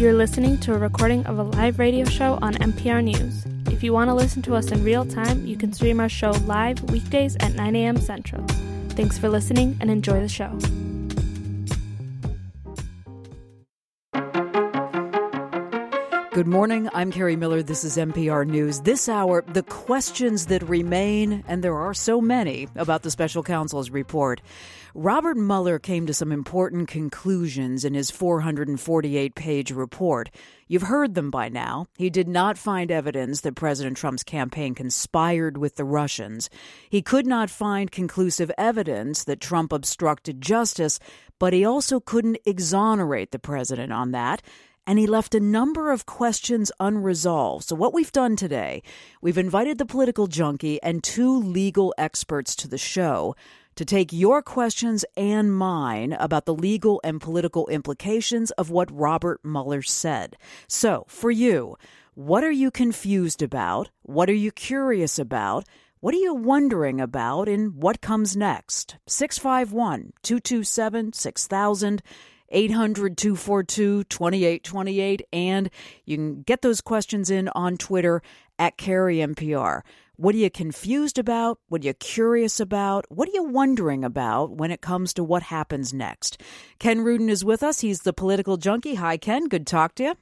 You're listening to a recording of a live radio show on MPR News. If you want to listen to us in real time, you can stream our show live weekdays at 9 a.m. Central. Thanks for listening and enjoy the show. Good morning. I'm Kerri Miller. This is MPR News. This hour, the questions that remain, and there are so many, about the special counsel's report. Robert Mueller came to some important conclusions in his 448 page report. You've heard them by now. He did not find evidence that President Trump's campaign conspired with the Russians. He could not find conclusive evidence that Trump obstructed justice, but he also couldn't exonerate the president on that and he left a number of questions unresolved. So, what we've done today, we've invited the political junkie and two legal experts to the show to take your questions and mine about the legal and political implications of what Robert Mueller said. So, for you, what are you confused about? What are you curious about? What are you wondering about and what comes next? 651 227 6000. 800 242 2828. And you can get those questions in on Twitter at Kerri MPR. What are you confused about? What are you curious about? What are you wondering about when it comes to what happens next? Ken Rudin is with us. He's the political junkie. Hi, Ken. Good talk to you.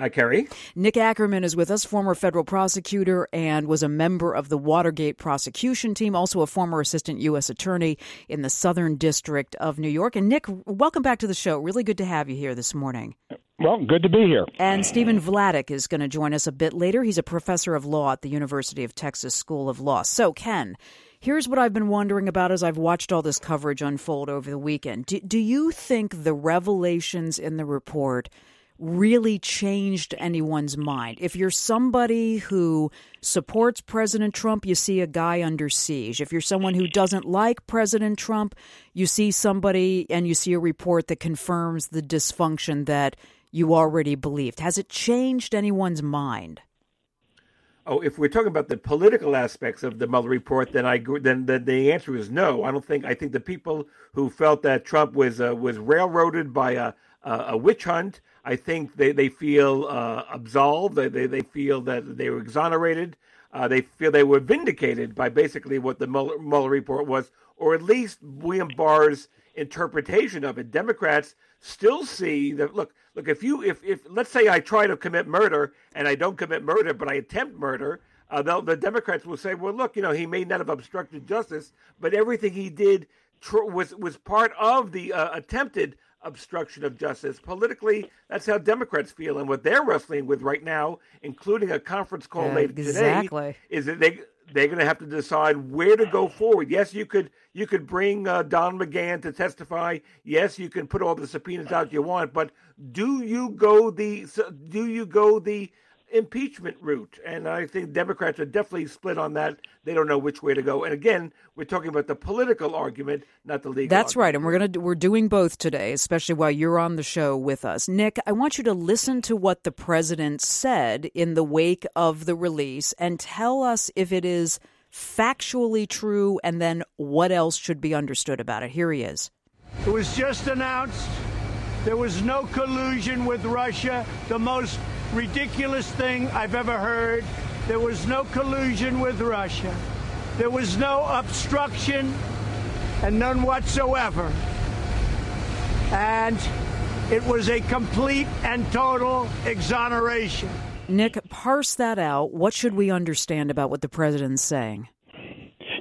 Hi, Kerri. Nick Ackerman is with us, former federal prosecutor and was a member of the Watergate prosecution team, also a former assistant U.S. attorney in the Southern District of New York. And Nick, welcome back to the show. Really good to have you here this morning. Well, good to be here. And Stephen Vladeck is going to join us a bit later. He's a professor of law at the University of Texas School of Law. So, Ken, here's what I've been wondering about as I've watched all this coverage unfold over the weekend. Do, do you think the revelations in the report – really changed anyone's mind. If you're somebody who supports President Trump, you see a guy under siege. If you're someone who doesn't like President Trump, you see somebody and you see a report that confirms the dysfunction that you already believed. Has it changed anyone's mind? Oh, if we're talking about the political aspects of the Mueller report, then I then, then the answer is no. I don't think. I think the people who felt that Trump was uh, was railroaded by a, a, a witch hunt I think they, they feel uh, absolved. They, they, they feel that they were exonerated. Uh, they feel they were vindicated by basically what the Mueller, Mueller report was, or at least William Barr's interpretation of it. Democrats still see that. Look, look. If you, if, if let's say I try to commit murder and I don't commit murder, but I attempt murder, uh, the Democrats will say, well, look, you know, he may not have obstructed justice, but everything he did tr- was was part of the uh, attempted obstruction of justice. Politically, that's how Democrats feel, and what they're wrestling with right now, including a conference call uh, later exactly. today, is that they they're going to have to decide where to go forward. Yes, you could you could bring uh, Don McGahn to testify. Yes, you can put all the subpoenas out you want, but do you go the do you go the impeachment route. And I think Democrats are definitely split on that. They don't know which way to go. And again, we're talking about the political argument, not the legal. That's argument. right. And we're going to we're doing both today, especially while you're on the show with us. Nick, I want you to listen to what the president said in the wake of the release and tell us if it is factually true and then what else should be understood about it. Here he is. It was just announced there was no collusion with Russia. The most ridiculous thing I've ever heard. There was no collusion with Russia. There was no obstruction and none whatsoever. And it was a complete and total exoneration. Nick, parse that out. What should we understand about what the president's saying?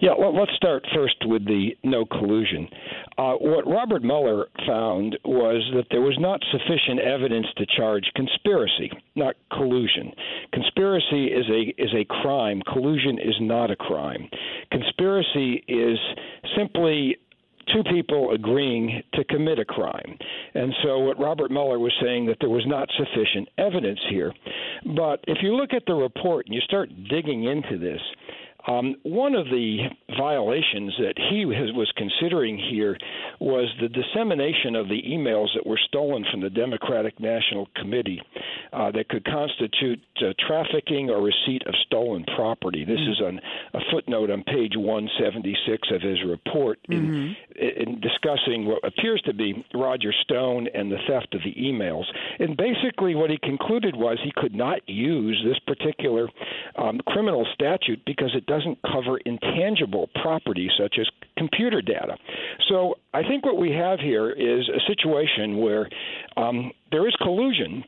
Yeah, well, let's start first with the no collusion. Uh, what Robert Mueller found was that there was not sufficient evidence to charge conspiracy, not collusion. Conspiracy is a is a crime. Collusion is not a crime. Conspiracy is simply two people agreeing to commit a crime. And so what Robert Mueller was saying that there was not sufficient evidence here. But if you look at the report and you start digging into this, um, one of the violations that he has, was considering here was the dissemination of the emails that were stolen from the Democratic National Committee uh, that could constitute uh, trafficking or receipt of stolen property. This mm-hmm. is on a footnote on page 176 of his report. Mm-hmm. In discussing what appears to be Roger Stone and the theft of the emails. And basically, what he concluded was he could not use this particular um, criminal statute because it doesn't cover intangible property such as computer data. So I think what we have here is a situation where um, there is collusion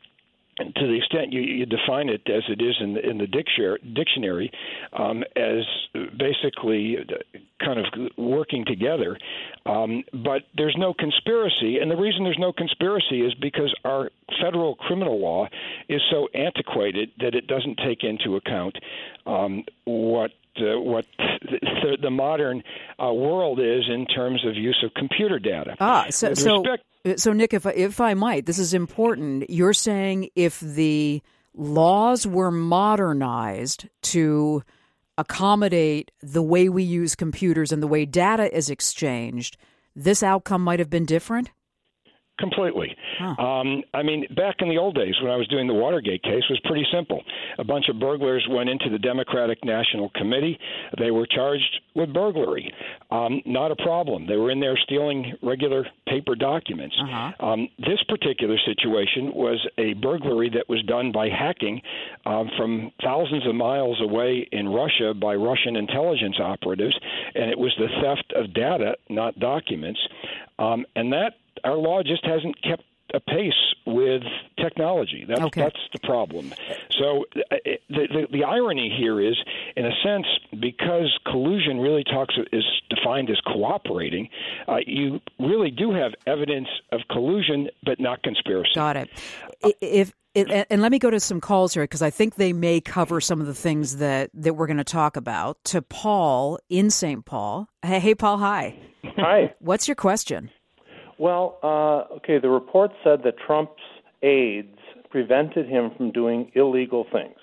to the extent you, you define it as it is in the, in the dictionary, dictionary um, as basically kind of working together. Um, but there's no conspiracy, and the reason there's no conspiracy is because our federal criminal law is so antiquated that it doesn't take into account um, what uh, what the, the modern uh, world is in terms of use of computer data. Ah, so, so so, Nick, if I, if I might, this is important. You're saying if the laws were modernized to accommodate the way we use computers and the way data is exchanged, this outcome might have been different. Completely. Huh. Um, I mean, back in the old days when I was doing the Watergate case, was pretty simple. A bunch of burglars went into the Democratic National Committee. They were charged with burglary. Um, not a problem. They were in there stealing regular paper documents. Uh-huh. Um, this particular situation was a burglary that was done by hacking um, from thousands of miles away in Russia by Russian intelligence operatives, and it was the theft of data, not documents. Um, and that our law just hasn't kept a pace with technology. That's okay. that's the problem. So uh, the, the, the irony here is, in a sense, because collusion really talks is defined as cooperating, uh, you really do have evidence of collusion, but not conspiracy. Got it. If it, and let me go to some calls here because I think they may cover some of the things that, that we're going to talk about. To Paul in St. Paul. Hey, hey, Paul. Hi. Hi. What's your question? Well, uh, okay, the report said that Trump's aides prevented him from doing illegal things.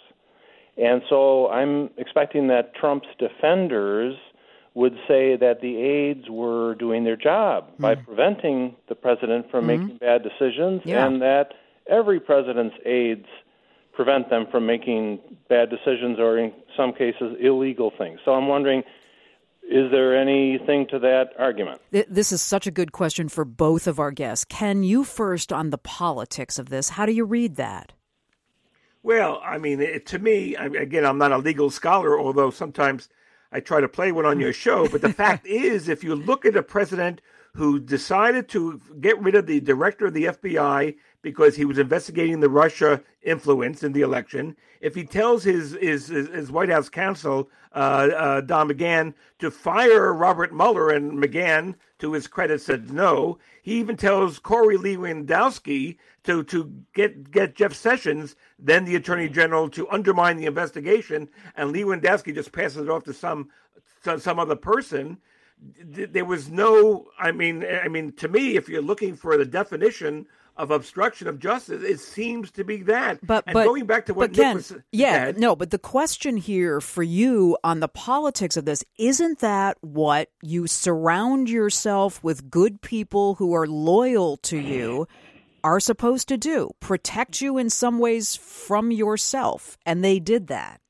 And so I'm expecting that Trump's defenders would say that the aides were doing their job mm. by preventing the president from mm-hmm. making bad decisions yeah. and that every president's aides prevent them from making bad decisions or in some cases illegal things. So I'm wondering is there anything to that argument? This is such a good question for both of our guests. Can you first on the politics of this? How do you read that? Well, I mean, it, to me, I, again, I'm not a legal scholar, although sometimes I try to play one on your show. But the fact is, if you look at a president who decided to get rid of the director of the FBI because he was investigating the Russia influence in the election. If he tells his his, his White House counsel uh, uh, Don McGahn to fire Robert Mueller, and McGahn, to his credit, said no. He even tells Corey Lewandowski to to get get Jeff Sessions, then the Attorney General, to undermine the investigation, and Lewandowski just passes it off to some to some other person there was no i mean i mean to me if you're looking for the definition of obstruction of justice. It seems to be that. But, and but going back to what Ken, was, yeah, no. But the question here for you on the politics of this isn't that what you surround yourself with good people who are loyal to you. Are supposed to do protect you in some ways from yourself, and they did that.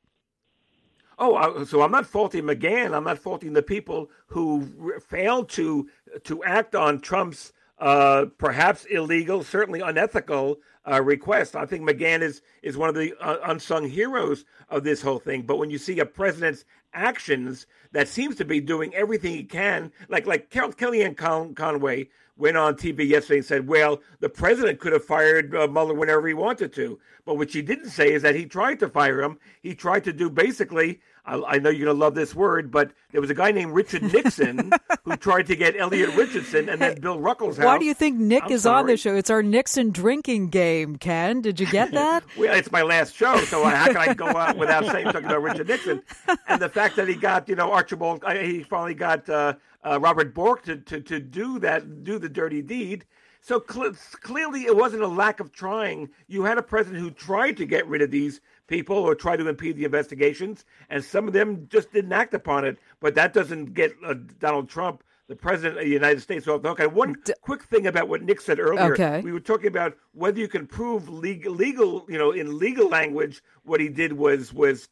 Oh, so I'm not faulting McGahn. I'm not faulting the people who failed to to act on Trump's uh, perhaps illegal, certainly unethical uh, request. I think McGahn is is one of the uh, unsung heroes of this whole thing. But when you see a president's actions that seems to be doing everything he can, like like Carol, Kellyanne Con- Conway went on TV yesterday and said, "Well, the president could have fired uh, Mueller whenever he wanted to." But what she didn't say is that he tried to fire him. He tried to do basically I, I know you're going to love this word, but there was a guy named Richard Nixon who tried to get Elliot Richardson and then Bill Ruckelshaus. Why do you think Nick I'm is sorry. on the show? It's our Nixon drinking game, Ken. Did you get that? well, it's my last show, so how can I go out without saying something about Richard Nixon? And the fact that he got, you know, Archibald, he finally got uh, uh, Robert Bork to, to, to do that, do the dirty deed. So cl- clearly, it wasn't a lack of trying. You had a president who tried to get rid of these people or try to impede the investigations, and some of them just didn't act upon it. But that doesn't get uh, Donald Trump, the president of the United States, off the hook. And one D- quick thing about what Nick said earlier. Okay. We were talking about whether you can prove legal, legal, you know, in legal language, what he did was was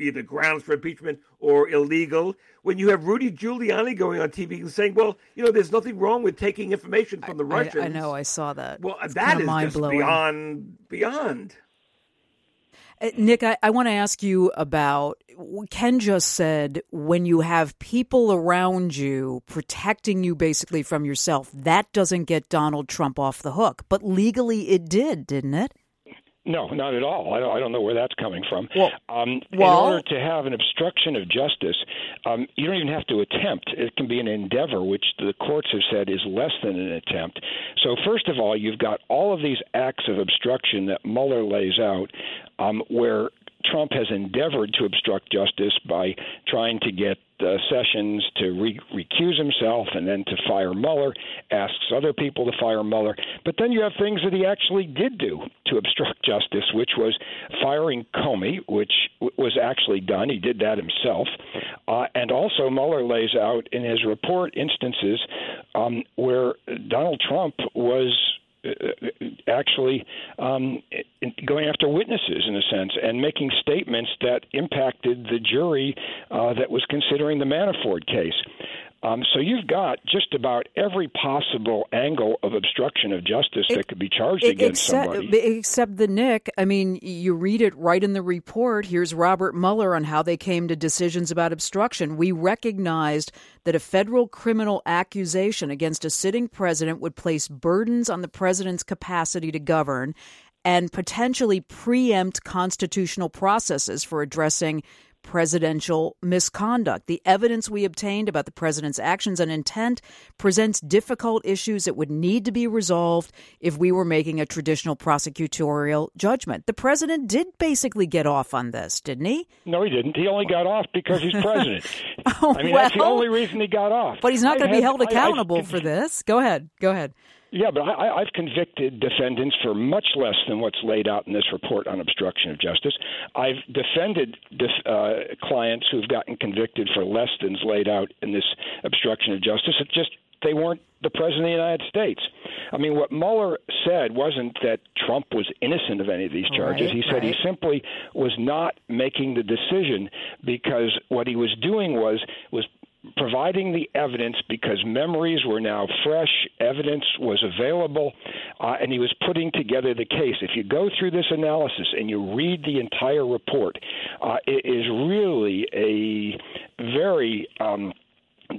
either grounds for impeachment or illegal. When you have Rudy Giuliani going on TV and saying, "Well, you know, there's nothing wrong with taking information from the Russians." I, I know, I saw that. Well, it's that is just beyond beyond. Uh, Nick, I, I want to ask you about Ken just said when you have people around you protecting you basically from yourself, that doesn't get Donald Trump off the hook. But legally, it did, didn't it? No, not at all. I don't, I don't know where that's coming from. Well, um, well, in order to have an obstruction of justice, um, you don't even have to attempt. It can be an endeavor, which the courts have said is less than an attempt. So, first of all, you've got all of these acts of obstruction that Mueller lays out, um, where Trump has endeavored to obstruct justice by trying to get uh, Sessions to re- recuse himself and then to fire Mueller, asks other people to fire Mueller. But then you have things that he actually did do to obstruct justice, which was firing Comey, which w- was actually done. He did that himself. Uh, and also, Mueller lays out in his report instances um, where Donald Trump was uh, actually um, going after witnesses in a sense and making statements that impacted the jury uh, that was considering the Manafort case. Um, so you've got just about every possible angle of obstruction of justice it, that could be charged it, against except, somebody. Except the Nick, I mean, you read it right in the report. Here's Robert Mueller on how they came to decisions about obstruction. We recognized that a federal criminal accusation against a sitting president would place burdens on the president's capacity to govern and potentially preempt constitutional processes for addressing presidential misconduct. The evidence we obtained about the president's actions and intent presents difficult issues that would need to be resolved if we were making a traditional prosecutorial judgment. The president did basically get off on this, didn't he? No, he didn't. He only got off because he's president. oh, I mean, well, that's the only reason he got off. But he's not going to be held accountable I, I, for this. Go ahead. Go ahead. Yeah, but I, I've convicted defendants for much less than what's laid out in this report on obstruction of justice. I've defended def- uh, clients who've gotten convicted for less than's laid out in this obstruction of justice. It's just they weren't the president of the United States. I mean, what Mueller said wasn't that Trump was innocent of any of these charges. Right, he said right. he simply was not making the decision because what he was doing was was providing the evidence because memories were now fresh, evidence was available, uh, and he was putting together the case. If you go through this analysis and you read the entire report, uh, it is really a very um,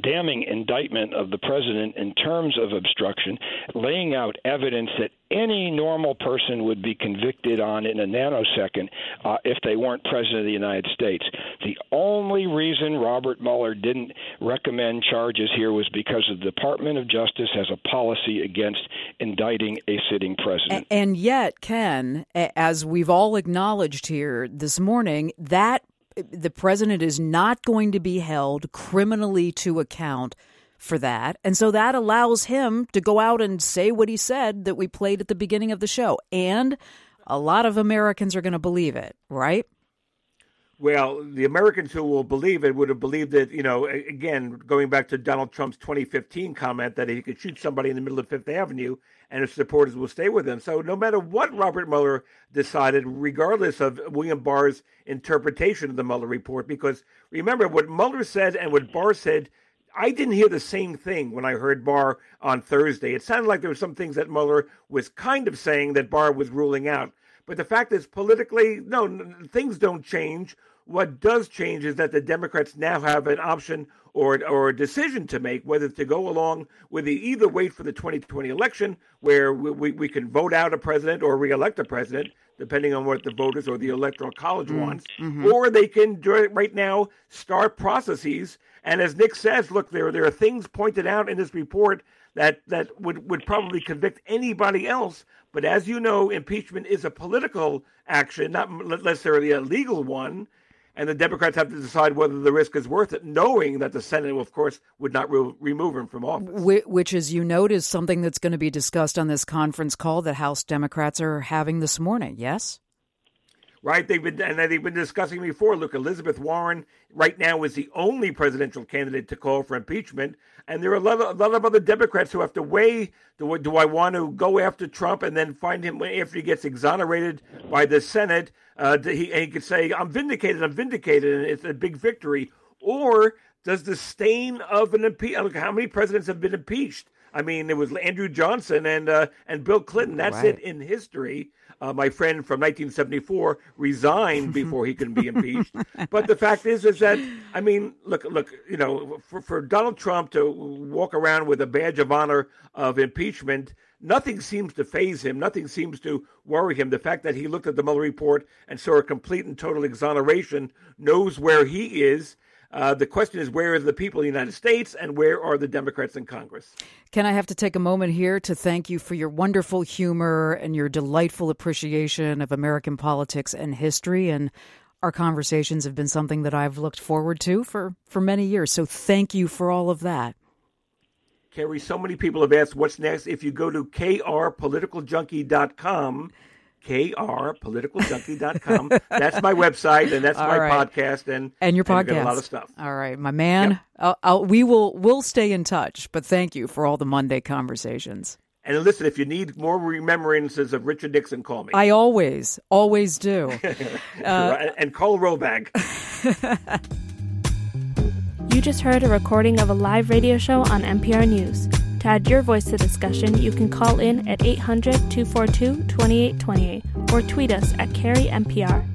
damning indictment of the president in terms of obstruction, laying out evidence that any normal person would be convicted on in a nanosecond uh, if they weren't president of the United States. The only reason Robert Mueller didn't recommend charges here was because the Department of Justice has a policy against indicting a sitting president. And yet, Ken, as we've all acknowledged here this morning, that the president is not going to be held criminally to account for that. And so that allows him to go out and say what he said that we played at the beginning of the show. And a lot of Americans are going to believe it, right? Well, the Americans who will believe it would have believed it, you know, again, going back to Donald Trump's 2015 comment that he could shoot somebody in the middle of Fifth Avenue and his supporters will stay with him. So no matter what Robert Mueller decided, regardless of William Barr's interpretation of the Mueller report, because remember what Mueller said and what Barr said, I didn't hear the same thing when I heard Barr on Thursday. It sounded like there were some things that Mueller was kind of saying that Barr was ruling out. But the fact is, politically, no, things don't change. What does change is that the Democrats now have an option or or a decision to make whether to go along with the either wait for the 2020 election where we, we, we can vote out a president or reelect a president depending on what the voters or the electoral college Mm, wants mm-hmm. or they can right now start processes and as Nick says look there there are things pointed out in this report that that would would probably convict anybody else but as you know impeachment is a political action not necessarily a legal one and the Democrats have to decide whether the risk is worth it, knowing that the Senate, of course, would not re- remove him from office. Which, as you note, is something that's going to be discussed on this conference call that House Democrats are having this morning. Yes. Right? They've been and they've been discussing before. Look, Elizabeth Warren right now is the only presidential candidate to call for impeachment, and there are a lot of, a lot of other Democrats who have to weigh: do, do I want to go after Trump and then find him after he gets exonerated by the Senate? Uh, he, and he could say, "I'm vindicated. I'm vindicated," and it's a big victory. Or does the stain of an impeachment? Look, how many presidents have been impeached? I mean, it was Andrew Johnson and uh, and Bill Clinton. That's right. it in history. Uh, my friend from 1974 resigned before he could be impeached. but the fact is, is that I mean, look, look, you know, for, for Donald Trump to walk around with a badge of honor of impeachment, nothing seems to phase him. Nothing seems to worry him. The fact that he looked at the Mueller report and saw a complete and total exoneration, knows where he is, uh, the question is, where are the people in the United States and where are the Democrats in Congress? Ken, I have to take a moment here to thank you for your wonderful humor and your delightful appreciation of American politics and history. And our conversations have been something that I've looked forward to for, for many years. So thank you for all of that. Kerri, so many people have asked what's next. If you go to krpoliticaljunkie.com, krpoliticaljunkie.com. that's my website and that's All my right. podcast and and your podcast. And a lot of stuff. All right, my man. Yep. I'll, I'll, we will we'll stay in touch. But thank you for all the Monday conversations. And listen, if you need more remembrances of Richard Nixon, call me. I always, always do. uh, and call Roback. you just heard a recording of a live radio show on MPR News. To add your voice to discussion, you can call in at 800 242 2828 or tweet us at MPR.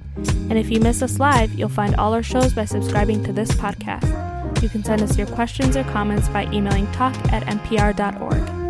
And if you miss us live, you'll find all our shows by subscribing to this podcast. You can send us your questions or comments by emailing talk at mpr.org.